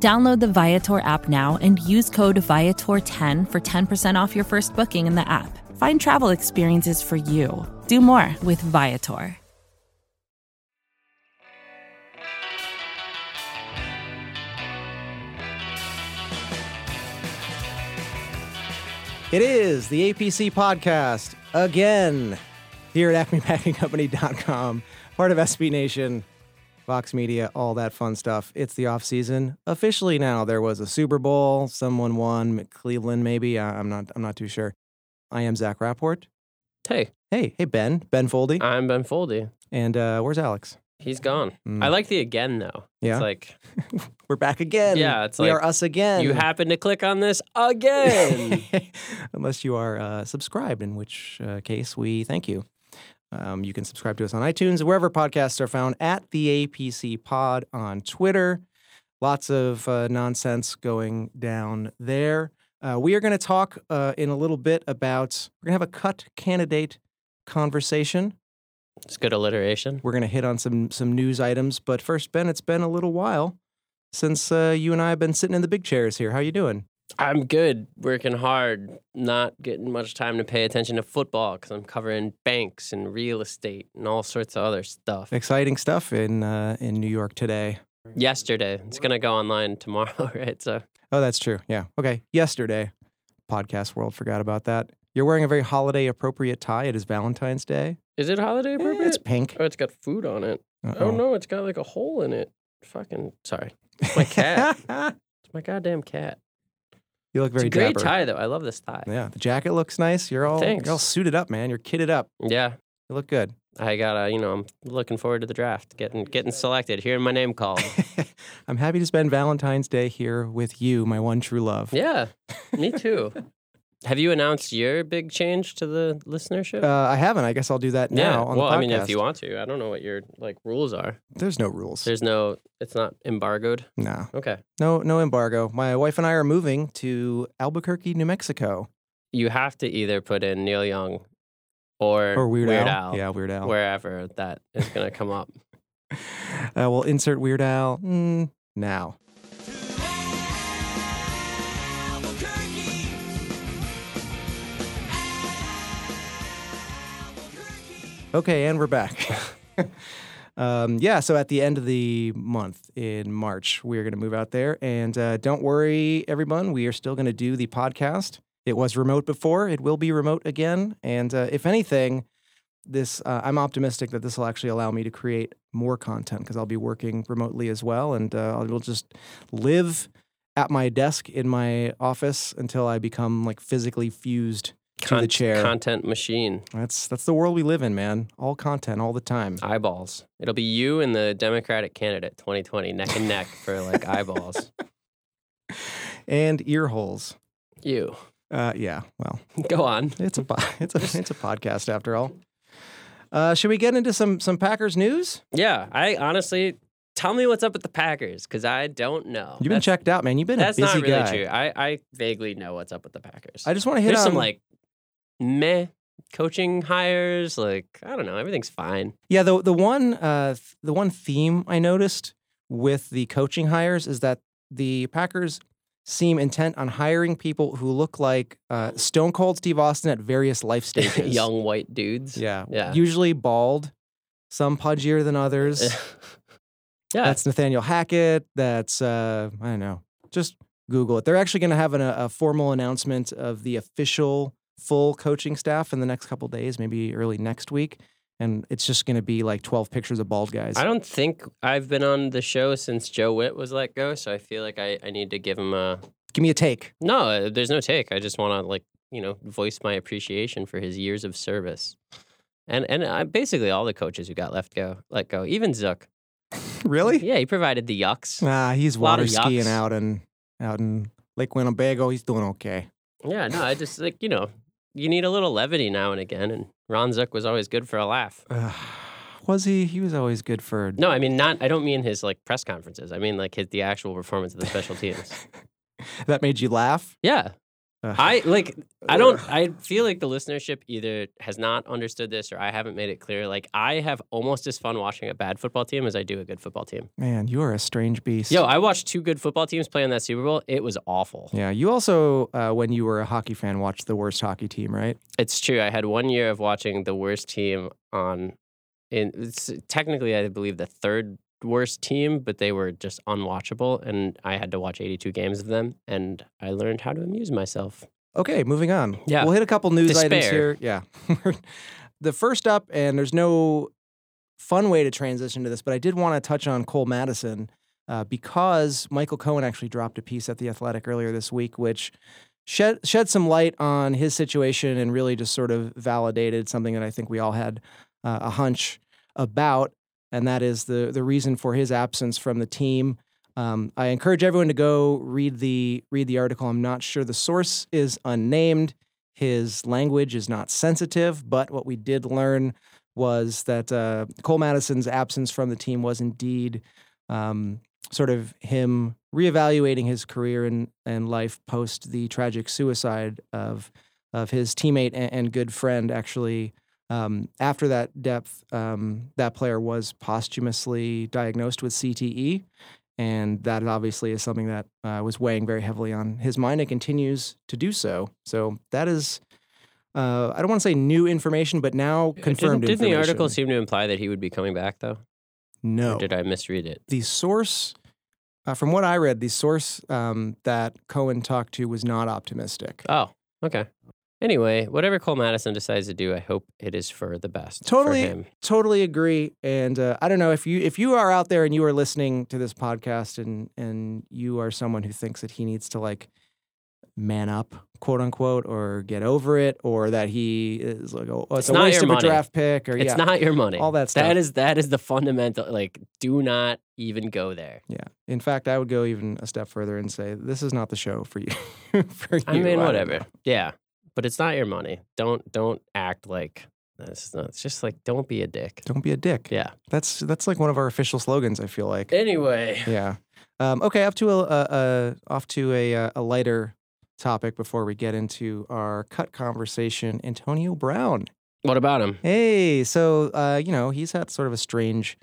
Download the Viator app now and use code Viator10 for 10% off your first booking in the app. Find travel experiences for you. Do more with Viator. It is the APC podcast again here at acmepackingcompany.com, part of SB Nation, Vox Media, all that fun stuff. It's the off season officially now. There was a Super Bowl, someone won, Cleveland maybe. I- I'm not I'm not too sure. I am Zach Rapport. Hey, Hey, hey Ben, Ben Foldy. I'm Ben Foldy. And uh, where's Alex? He's gone. Mm. I like the again though. Yeah? It's like We're back again. Yeah, it's we like, are us again. you happen to click on this again. Unless you are uh, subscribed, in which uh, case we thank you. Um, you can subscribe to us on iTunes, wherever podcasts are found, at the APC Pod on Twitter. Lots of uh, nonsense going down there. Uh, we are going to talk uh, in a little bit about, we're going to have a cut candidate conversation. it's good alliteration. We're going to hit on some some news items, but first, Ben, it's been a little while since uh, you and I have been sitting in the big chairs here. How you doing? I'm good. Working hard. Not getting much time to pay attention to football because I'm covering banks and real estate and all sorts of other stuff. Exciting stuff in uh, in New York today. Yesterday, it's gonna go online tomorrow, right? So Oh, that's true. Yeah. Okay. Yesterday, podcast world forgot about that. You're wearing a very holiday appropriate tie. It is Valentine's Day. is it holiday Eh, it's pink. Oh, it's got food on it. Uh-oh. Oh no, it's got like a hole in it. Fucking sorry. It's my cat. It's my goddamn cat. You look very it's a great dapper. tie though. I love this tie. Yeah, the jacket looks nice. You're all Thanks. you're all suited up, man. You're kitted up. Yeah. You look good. I gotta, you know, I'm looking forward to the draft, getting getting selected, hearing my name called. I'm happy to spend Valentine's Day here with you, my one true love. yeah, me too. Have you announced your big change to the listenership? Uh, I haven't. I guess I'll do that yeah. now on well, the podcast. I mean, if you want to, I don't know what your like rules are. There's no rules. There's no, it's not embargoed. no, Okay. no, no embargo. My wife and I are moving to Albuquerque, New Mexico. You have to either put in Neil Young or, Or Weird, Weird Al. Yeah, Weird Al. wherever that is gonna come up. Uh, we'll insert Weird Al mm, now. Okay, and we're back. um, yeah, so at the end of the month in March, we're going to move out there. And uh, don't worry, everyone, we are still going to do the podcast. It was remote before, it will be remote again. And uh, if anything, this uh, I'm optimistic that this will actually allow me to create more content because I'll be working remotely as well, and uh, I will just live at my desk in my office until I become like physically fused to the chair. Content machine. that's that's the world we live in, man. All content, all the time. Eyeballs. It'll be you and the Democratic candidate 2020 neck and neck for like eyeballs. And ear holes. You. Uh, yeah. Well, Go on. it's a po- it's a it's a podcast after all. Uh, should we get into some some Packers news? Yeah, I honestly tell me what's up with the Packers because I don't know. You've been That's- checked out, man. You've been That's a busy not really guy. true. I, I vaguely know what's up with the Packers. I just want to hit There's on some like meh coaching hires. Like I don't know, everything's fine. Yeah, the the one uh, the one theme I noticed with the coaching hires is that the Packers seem intent on hiring people who look like uh, Stone Cold Steve Austin at various life stages. Young white dudes. yeah, Yeah. usually bald, some pudgier than others. yeah. That's Nathaniel Hackett. That's uh, I don't know. Just Google it. They're actually going to have an, a, a formal announcement of the official full coaching staff in the next couple days, maybe early next week. And it's just going to be like 12 pictures of bald guys. I don't think I've been on the show since Joe Whitt was let go, so I feel like I, I need to give him a Give me a take. no. uh, There's no take. I just want to like you know voice my appreciation for his years of service, and and I, basically all the coaches who got left go let go, even Zook. Really? Yeah, he provided the yucks. Nah, he's water skiing out in out in Lake Winnebago. He's doing okay. Yeah, no, I just like you know, you need a little levity now and again, and Ron Zook was always good for a laugh. Was he? He was always good for. No, I mean not. I don't mean his like press conferences. I mean like his the actual performance of the special teams. that made you laugh. Yeah, Ugh. I like. I don't. I feel like the listenership either has not understood this or I haven't made it clear. Like I have almost as fun watching a bad football team as I do a good football team. Man, you are a strange beast. Yo, I watched two good football teams play in that Super Bowl. It was awful. Yeah, you also, uh, when you were a hockey fan, watched the worst hockey team, right? It's true. I had one year of watching the worst team on. In it's technically, I believe the third worst team, but they were just unwatchable, and I had to watch 82 games of them, and I learned how to amuse myself. Okay, moving on. Yeah. We'll hit a couple news items here. Yeah. the first up, and there's no fun way to transition to this, but I did want to touch on Cole Madison uh, because Michael Cohen actually dropped a piece at The Athletic earlier this week, which shed, shed some light on his situation and really just sort of validated something that I think we all had uh, a hunch about, and that is the, the reason for his absence from the team. Um, I encourage everyone to go read the read the article. I'm not sure the source is unnamed. His language is not sensitive, but what we did learn was that uh, Cole Madison's absence from the team was indeed um, sort of him reevaluating his career and, and life post the tragic suicide of of his teammate and, and good friend. Actually, um, after that depth, um, that player was posthumously diagnosed with CTE and that obviously is something that uh, was weighing very heavily on his mind and continues to do so. So that is, uh, I don't want to say new information, but now confirmed. Didn't, didn't the article seem to imply that he would be coming back though? No, Or did I misread it? the source, uh, from what I read, the source um, that Cohen talked to was not optimistic. Oh, okay. Anyway, whatever Cole Madison decides to do, I hope it is for the best. Totally. For him. totally agree and uh, i don't know if you if you are out there and you are listening to this podcast and and you are someone who thinks that he needs to like man up quote unquote or get over it or that he is like oh it's, It's a not waste your of a money. draft pick or It's yeah not your money. all that stuff That is that is the fundamental. Like, do not even go there. yeah in fact i would go even a step further and say this is not the show for you for you I mean, don't whatever. Yeah, but it's not your money. Don't don't act like that's not. It's just like don't be a dick. don't be a dick Yeah. that's that's like one of our official slogans i feel like Anyway, Yeah. Um, okay. Up to a, a, a off to a uh, a lighter topic before we get into our cut conversation. Antonio Brown. what about him? Hey, so uh, you know he's had sort of a strange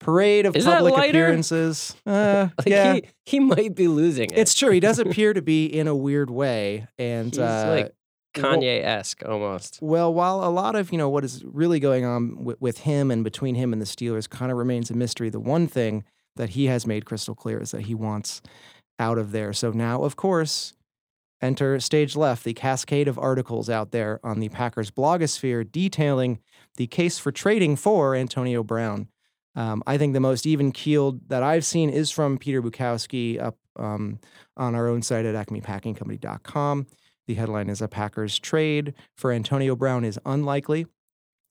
parade of Is public appearances. Uh, Like yeah, he he might be losing it. it's true. He does appear to be in a weird way, and He's uh, like Kanye esque almost. Well, while a lot of you know what is really going on w- with him and between him and the Steelers kind of remains a mystery, the one thing that he has made crystal clear is that he wants out of there. So now, of course, enter stage left the cascade of articles out there on the Packers blogosphere detailing the case for trading for Antonio Brown. Um, I think the most even keeled that I've seen is from Peter Bukowski up um, on our own site at acmepackingcompany.com. The headline is A Packers trade for Antonio Brown is unlikely,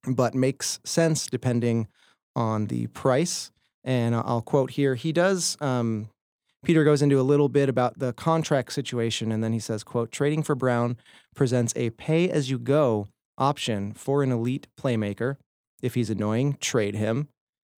but makes sense depending on the price. And I'll quote here he does. Um, Peter goes into a little bit about the contract situation, and then he says, quote, trading for Brown presents a pay as you go option for an elite playmaker. If he's annoying, trade him.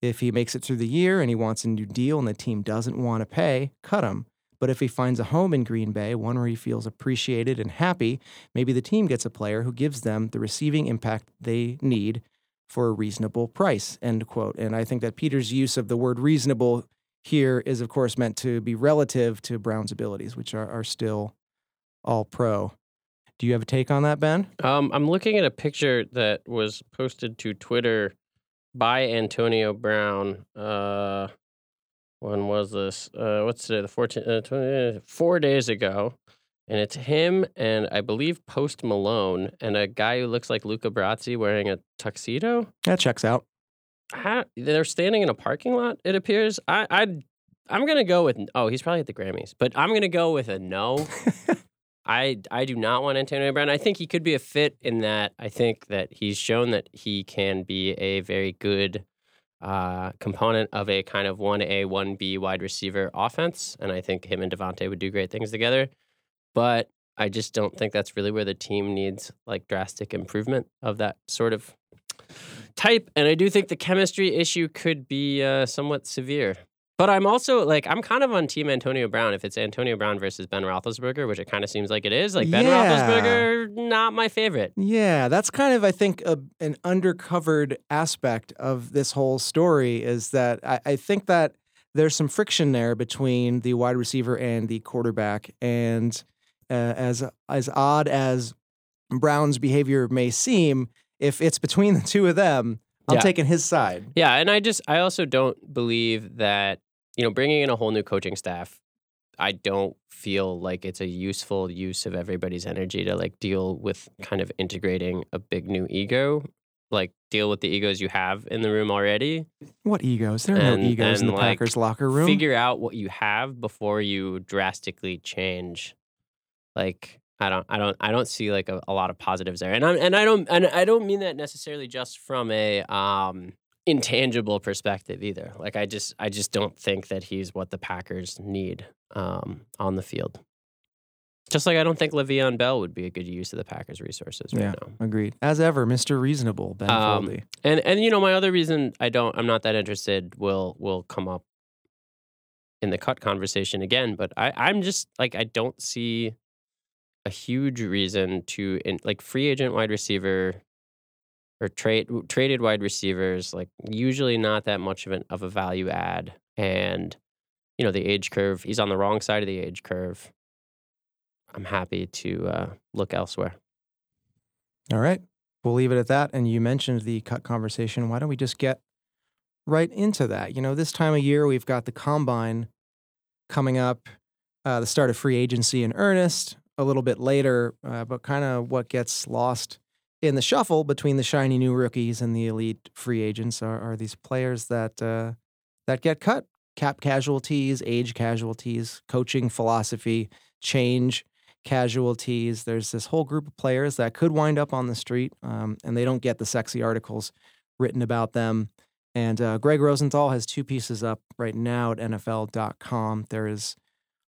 If he makes it through the year and he wants a new deal and the team doesn't want to pay, cut him. But if he finds a home in Green Bay, one where he feels appreciated and happy, maybe the team gets a player who gives them the receiving impact they need for a reasonable price. End quote. And I think that Peter's use of the word reasonable here is, of course, meant to be relative to Brown's abilities, which are, are still all pro. Do you have a take on that, Ben? Um, I'm looking at a picture that was posted to Twitter by Antonio Brown. Uh, when was this? Uh, what's today? The 14th, uh, 20, uh, four days ago. And it's him and I believe Post Malone and a guy who looks like Luca Brasi wearing a tuxedo. That checks out. How, they're standing in a parking lot. It appears. I, I, I'm gonna go with. Oh, he's probably at the Grammys, but I'm gonna go with a no. I I do not want Antonio Brown. I think he could be a fit in that. I think that he's shown that he can be a very good uh, component of a kind of one A one B wide receiver offense, and I think him and Davante would do great things together. But I just don't think that's really where the team needs like drastic improvement of that sort of type. And I do think the chemistry issue could be uh, somewhat severe. But I'm also like I'm kind of on team Antonio Brown. If it's Antonio Brown versus Ben Roethlisberger, which it kind of seems like it is, like Ben Yeah. Roethlisberger, not my favorite. Yeah, that's kind of I think a, an undercovered aspect of this whole story is that I, I think that there's some friction there between the wide receiver and the quarterback, and uh, as as odd as Brown's behavior may seem, if it's between the two of them, I'm Yeah. taking his side. Yeah, and I just I also don't believe that you know bringing in a whole new coaching staff. I don't feel like it's a useful use of everybody's energy to like deal with kind of integrating a big new ego, like deal with the egos you have in the room already. What egos? There are And- no egos in the like, Packers locker room. Figure out what you have before you drastically change. Like I don't, I don't, I don't see like a, a lot of positives there, and I and I don't, and I don't mean that necessarily just from a um, intangible perspective either. Like I just, I just don't think that he's what the Packers need um, on the field. Just like I don't think Le'Veon Bell would be a good use of the Packers' resources right Yeah. now. Agreed. As ever, Mr. Reasonable, Ben Um, Foldy. And and you know my other reason I don't I'm not that interested will will come up in the cut conversation again, but I I'm just like I don't see a huge reason to in, like free agent wide receiver or trade traded wide receivers like usually not that much of an of a value add and you know the age curve he's on the wrong side of the age curve. I'm happy to uh, look elsewhere. All right. We'll leave it at that. And you mentioned the cut conversation. Why don't we just get right into that? You know, this time of year, we've got the combine coming up, uh, the start of free agency in earnest a little bit later, uh, but kind of what gets lost in the shuffle between the shiny new rookies and the elite free agents are, are these players that uh, that get cut. Cap casualties, age casualties, coaching philosophy change casualties. There's this whole group of players that could wind up on the street, um, and they don't get the sexy articles written about them. And uh, Greg Rosenthal has two pieces up right now at NFL.com. There is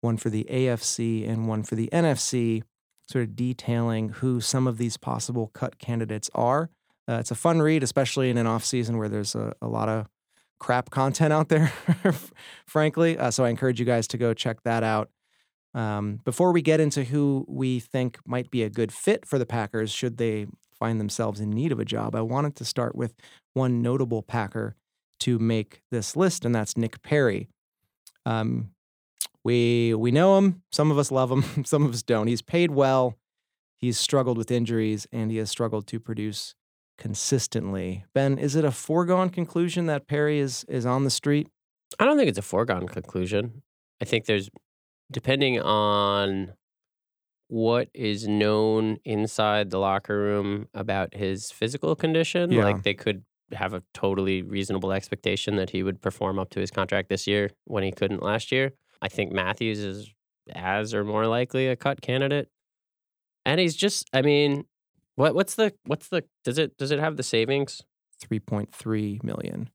one for the AFC and one for the NFC, sort of detailing who some of these possible cut candidates are. Uh, it's a fun read, especially in an off season where there's a, a lot of crap content out there, frankly. Uh, so I encourage you guys to go check that out. Um, before we get into who we think might be a good fit for the Packers, should they find themselves in need of a job, I wanted to start with one notable Packer to make this list, and that's Nick Perry. Um, we we know him. Some of us love him. Some of us don't. He's paid well. He's struggled with injuries, and he has struggled to produce consistently. Ben, is it a foregone conclusion that Perry is is on the street? I don't think it's a foregone conclusion. I think there's, depending on what is known inside the locker room about his physical condition, Yeah. like they could have a totally reasonable expectation that he would perform up to his contract this year when he couldn't last year. I think Matthews is as or more likely a cut candidate. And he's just, I mean, what what's the what's the does it does it have the savings? Three point three million.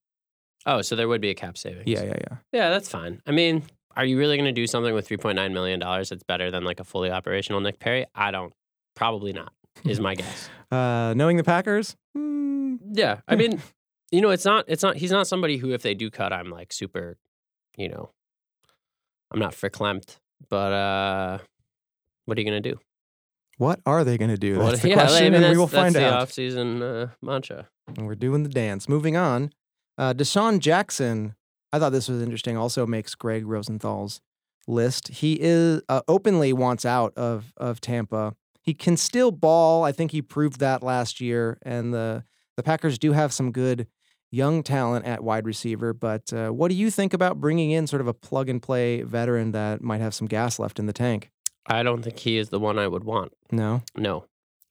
Oh, so there would be a cap savings. Yeah, yeah, yeah. Yeah, that's fine. I mean, are you really going to do something with $3.9 million that's better than like a fully operational Nick Perry? I don't. Probably not, is my guess. Uh, knowing the Packers, mm, Yeah. I mean, you know, it's not, it's not, he's not somebody who, if they do cut, I'm like super, you know, I'm not verklempt, but uh, what are you going to do? what are they going to do? What- That's the yeah, I question, mean, and we will find that's out. the off-season uh, mantra. And we're doing the dance. Moving on, uh, DeSean Jackson. I thought this was interesting. Also makes Greg Rosenthal's list. He is uh, openly wants out of of Tampa. He can still ball. I think he proved that last year. And the the Packers do have some good young talent at wide receiver. But uh, what do you think about bringing in sort of a plug and play veteran that might have some gas left in the tank? I don't think he is the one I would want. No. No.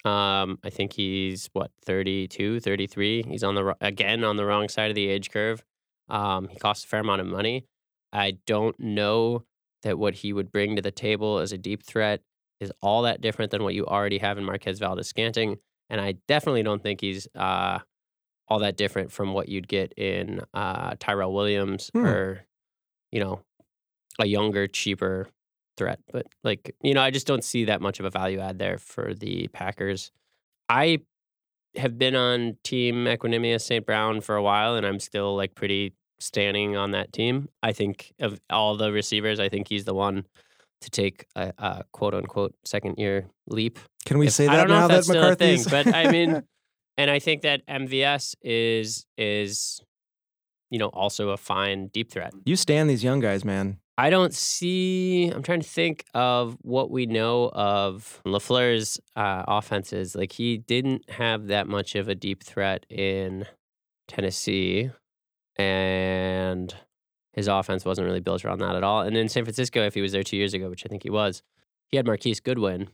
Um, I think he's what 32, 33. He's on the again on the wrong side of the age curve. Um, he costs a fair amount of money. I don't know that what he would bring to the table as a deep threat is all that different than what you already have in Marquez Valdes-Scantling, and I definitely don't think he's uh, all that different from what you'd get in uh, Tyrell Williams Hmm. or you know a younger, cheaper threat. But like you know, I just don't see that much of a value add there for the Packers. I have been on Team Equanimeous St. Brown for a while, and I'm still like pretty standing on that team. I think of all the receivers, I think he's the one to take a, a quote unquote second year leap. Can we If- say I that don't know now if that that's still a thing, but I mean, and I think that MVS is is you know also a fine deep threat. you stand these young guys, man. I don't see. I'm trying to think of what we know of LaFleur's uh, offenses. Like he didn't have that much of a deep threat in Tennessee, and his offense wasn't really built around that at all. And in San Francisco, if he was there two years ago, which I think he was, he had Marquise Goodwin,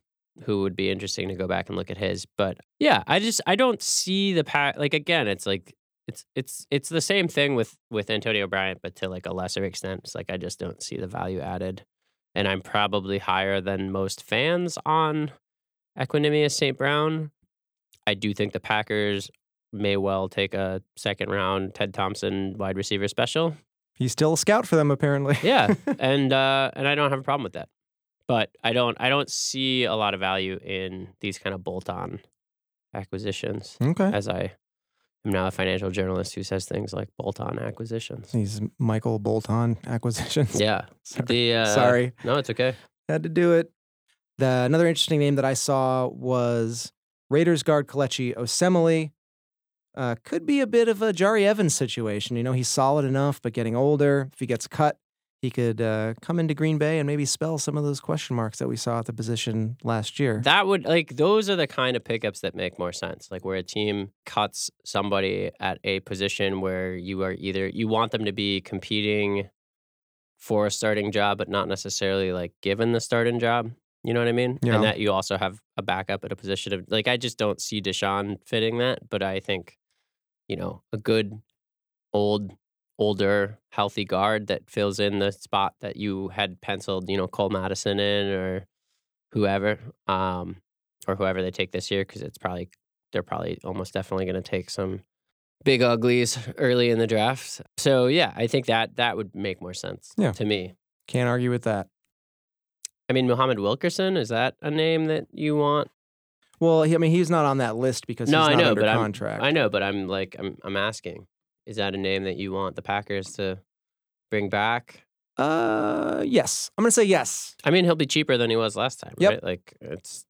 who would be interesting to go back and look at his. But yeah, I just I don't see the pack. Like again, it's like it's it's it's the same thing with with Antonio Bryant, but to like a lesser extent. It's like I just don't see the value added, and I'm probably higher than most fans on Equanimeous St. Brown. I do think the Packers may well take a second round Ted Thompson wide receiver special. He's still a scout for them, apparently. Yeah, and uh, and I don't have a problem with that. But I don't I don't see a lot of value in these kind of bolt on acquisitions okay. as I am now a financial journalist who says things like bolt on acquisitions. These Michael Bolton acquisitions. Yeah. Sorry. The uh, Sorry. No, it's okay. Had to do it. The another interesting name that I saw was Raiders guard Kelechi Osemele. Uh, could be a bit of a Jahri Evans situation. You know, he's solid enough, but getting older. If he gets cut, he could uh, come into Green Bay and maybe spell some of those question marks that we saw at the position last year. That would like those are the kind of pickups that make more sense. Like where a team cuts somebody at a position where you are either you want them to be competing for a starting job, but not necessarily like given the starting job. You know what I mean? Yeah. And that you also have a backup at a position of like I just don't see DeSean fitting that, but I think, you know, a good old older healthy guard that fills in the spot that you had penciled, you know, Cole Madison in or whoever, um, or whoever they take this year, because it's probably they're probably almost definitely going to take some big uglies early in the draft. So yeah, I think that that would make more sense Yeah. to me. Can't argue with that. I mean, Muhammad Wilkerson is that a name that you want? Well, I mean, he's not on that list because No, he's I know, under but I'm- contract. I know, but I'm like I'm I'm asking, is that a name that you want the Packers to bring back? Uh, yes. I'm gonna say yes. I mean, he'll be cheaper than he was last time, Yep. right? Like it's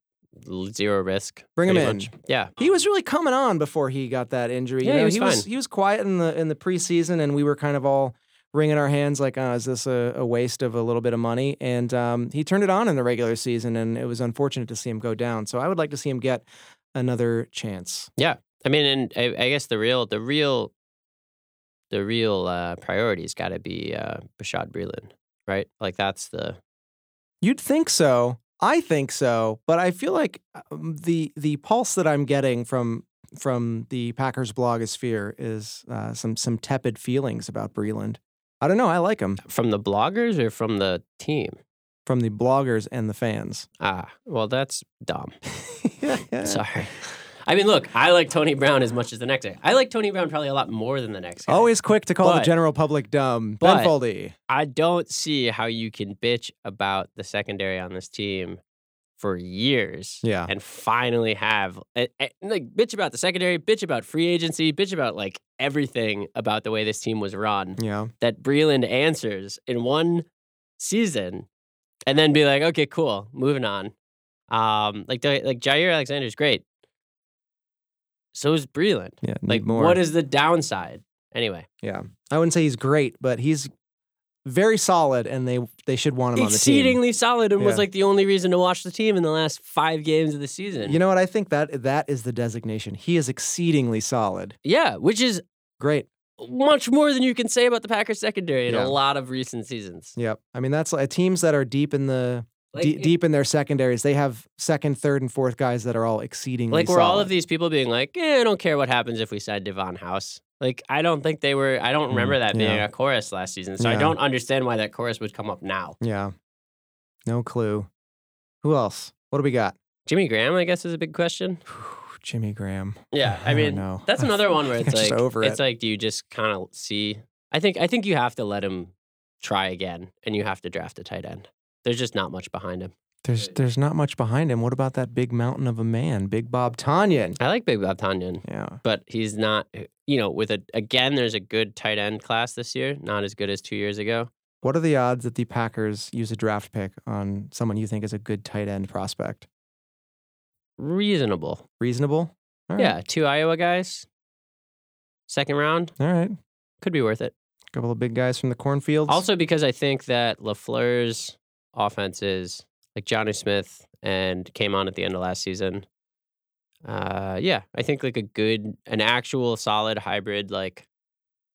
zero risk. Bring him pretty in. much. Yeah. He was really coming on before he got that injury. Yeah, you he know, was was fine. he was quiet in the in the preseason, and we were kind of all wringing our hands like, uh, is this a, a waste of a little bit of money? And um, he turned it on in the regular season, and it was unfortunate to see him go down. So I would like to see him get another chance. Yeah. I mean, and I, I guess the real, the real, the real uh, priority's got to be uh, Bashaud Breeland, right? Like that's the You'd think so. I think so, but I feel like um, the the pulse that I'm getting from from the Packers blogosphere is uh, some some tepid feelings about Breeland. I don't know. I like him from the bloggers or from the team. from the bloggers and the fans. Ah, well, that's dumb. Sorry. I mean, look, I like Tony Brown as much as the next guy. I like Tony Brown probably a lot more than the next guy. Always quick to call the general public dumb. but- ben Foldy. I don't see how you can bitch about the secondary on this team for years. Yeah. And finally have eh, eh, like bitch about the secondary, bitch about free agency, bitch about like everything about the way this team was run Yeah. that Breeland answers in one season and then be like, okay, cool, moving on. Um, like the, like Jaire Alexander's great. So is Breeland. Yeah. Like, more. what is the downside? Anyway, yeah. I wouldn't say he's great, but he's very solid, and they they should want him on the team. exceedingly solid and was like the only reason to watch the team in the last five games of the season. You know what? I think that that is the designation. He is exceedingly solid. yeah, which is Great. much more than you can say about the Packers secondary in Yeah. a lot of recent seasons. Yep. I mean, that's like teams that are deep in the Like, de- deep in their secondaries. They have second, third, and fourth guys that are all exceedingly like were all of these people being like, eh, I don't care what happens if we sign Davon House. Like, I don't think they were. I don't remember that being Mm, yeah. a chorus last season, so I don't understand why that chorus would come up now. Yeah. No clue. Who else? What do we got? Jimmy Graham, I guess, is a big question. Jimmy Graham. Yeah, I I mean, know. that's another one where it's like, over it's it. like, do you just kind of see? I think, I think you have to let him try again, and you have to draft a tight end. There's just not much behind him. There's there's not much behind him. What about that big mountain of a man, Big Bob Tonyan? I like Big Bob Tonyan, Yeah. but he's not. Uh, you know, with a again, there's a good tight end class this year. Not as good as two years ago. What are the odds that the Packers use a draft pick on someone you think is a good tight end prospect? Reasonable. Reasonable? All right. Yeah, two Iowa guys. Second round All right. could be worth it. A couple of big guys from the cornfields. Also, because I think that LaFleur's offenses, like Jonnu Smith, and came on at the end of last season. Uh, yeah, I think like a good, an actual solid hybrid, like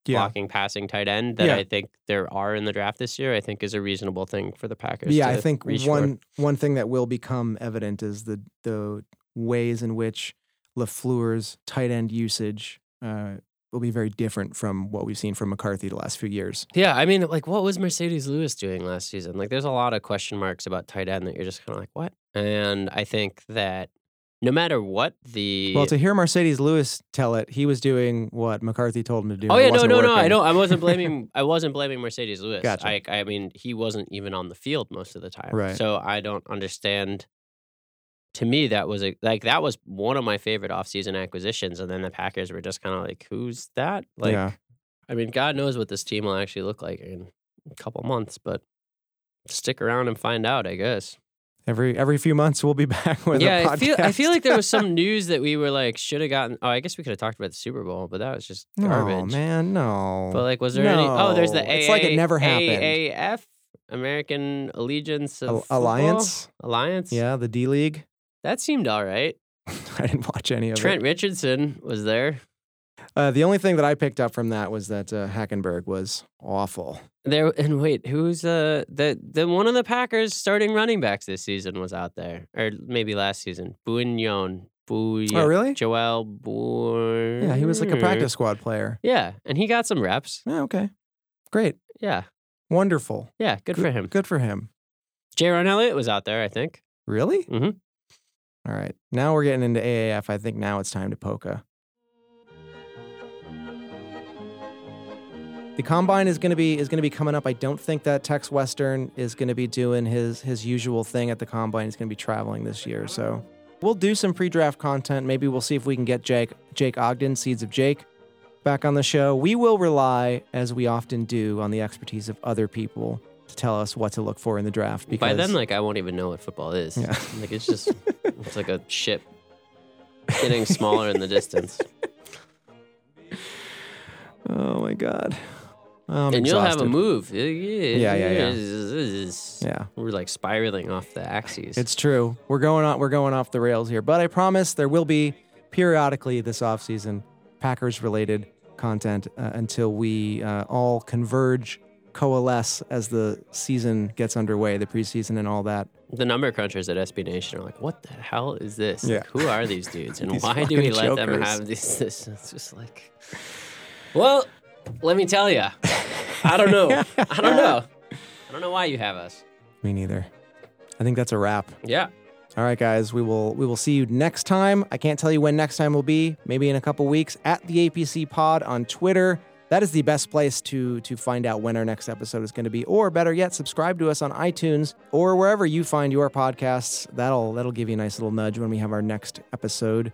yeah. blocking, passing tight end that Yeah. I think there are in the draft this year. I think is a reasonable thing for the Packers. Yeah, I think one one thing that will become evident is the the ways in which LaFleur's tight end usage uh, will be very different from what we've seen from McCarthy the last few years. Yeah, I mean, like, what was Marcedes Lewis doing last season? Like, there's a lot of question marks about tight end that you're just kind of like, what? And I think that no matter what the Well, to hear Marcedes Lewis tell it, he was doing what McCarthy told him to do. Oh yeah, no, no, no. I working. don't. I wasn't blaming. I wasn't blaming Marcedes Lewis. Gotcha. I, I mean, he wasn't even on the field most of the time. Right. So I don't understand. To me, that was a like that was one of my favorite offseason acquisitions, and then the Packers were just kind of like, "Who's that?" Like, yeah. I mean, God knows what this team will actually look like in a couple months, but stick around and find out, I guess. Every every few months we'll be back with yeah. I feel I feel like there was some news that we were like should have gotten. Oh, I guess we could have talked about the Super Bowl, but that was just garbage. No, man, no. But like, was there any? Oh, there's the No, it's like it never happened. AAF, American Allegiance of Al- Football? Alliance? Alliance. Yeah, the D League. That seemed all right. I didn't watch any of Trent it. Trent Richardson was there. Uh, the only thing that I picked up from that was that uh, Hackenberg was awful. There and wait, who's uh the the one of the Packers starting running backs this season was out there, or maybe last season. Bouagnon, Bouy, Oh, really? Joel Bouy. Yeah, he was like a practice squad player. Yeah, and he got some reps. Yeah, okay. Great. Yeah, Wonderful. yeah, good for him. Good for him. Jaron Elliott was out there, I think. Really? Mhm. All right. Now we're getting into AAF. I think now it's time to Polka. The combine is going to be is going to be coming up. I don't think that Tex Western is going to be doing his his usual thing at the combine. He's going to be traveling this year, so we'll do some pre-draft content. Maybe we'll see if we can get Jake Jake Ogden, Seeds of Jake, back on the show. We will rely, as we often do, on the expertise of other people to tell us what to look for in the draft. Because By then, like I won't even know what football is. Yeah. Like it's just it's like a ship getting smaller in the distance. oh my god, I'm and you'll have a exhausted. move. yeah, yeah. yeah. Yeah. We're like spiraling off the axes. It's true. We're going on we're going off the rails here, but I promise there will be periodically this offseason Packers related content uh, until we uh, all converge, coalesce as the season gets underway, the preseason and all that. the number crunchers at SB Nation are like, what the hell is this? Yeah. Like, who are these dudes? And These why do we let them have these? This, it's just like, well, let me tell you. I don't know. I don't know. I don't know why you have us. Me neither. I think that's a wrap. Yeah. All right, guys, we will we will see you next time. I can't tell you when next time will be. Maybe in a couple weeks at the APC Pod on Twitter. That is the best place to to find out when our next episode is going to be, or better yet, subscribe to us on iTunes or wherever you find your podcasts. That'll that'll give you a nice little nudge when we have our next episode.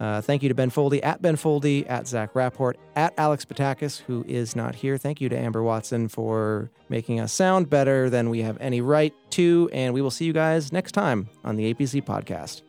Uh, thank you to Ben Foldy at Ben Foldy at Zach Rapport at Alex Patakis, who is not here. Thank you to Amber Watson for making us sound better than we have any right to. And we will see you guys next time on the APC podcast.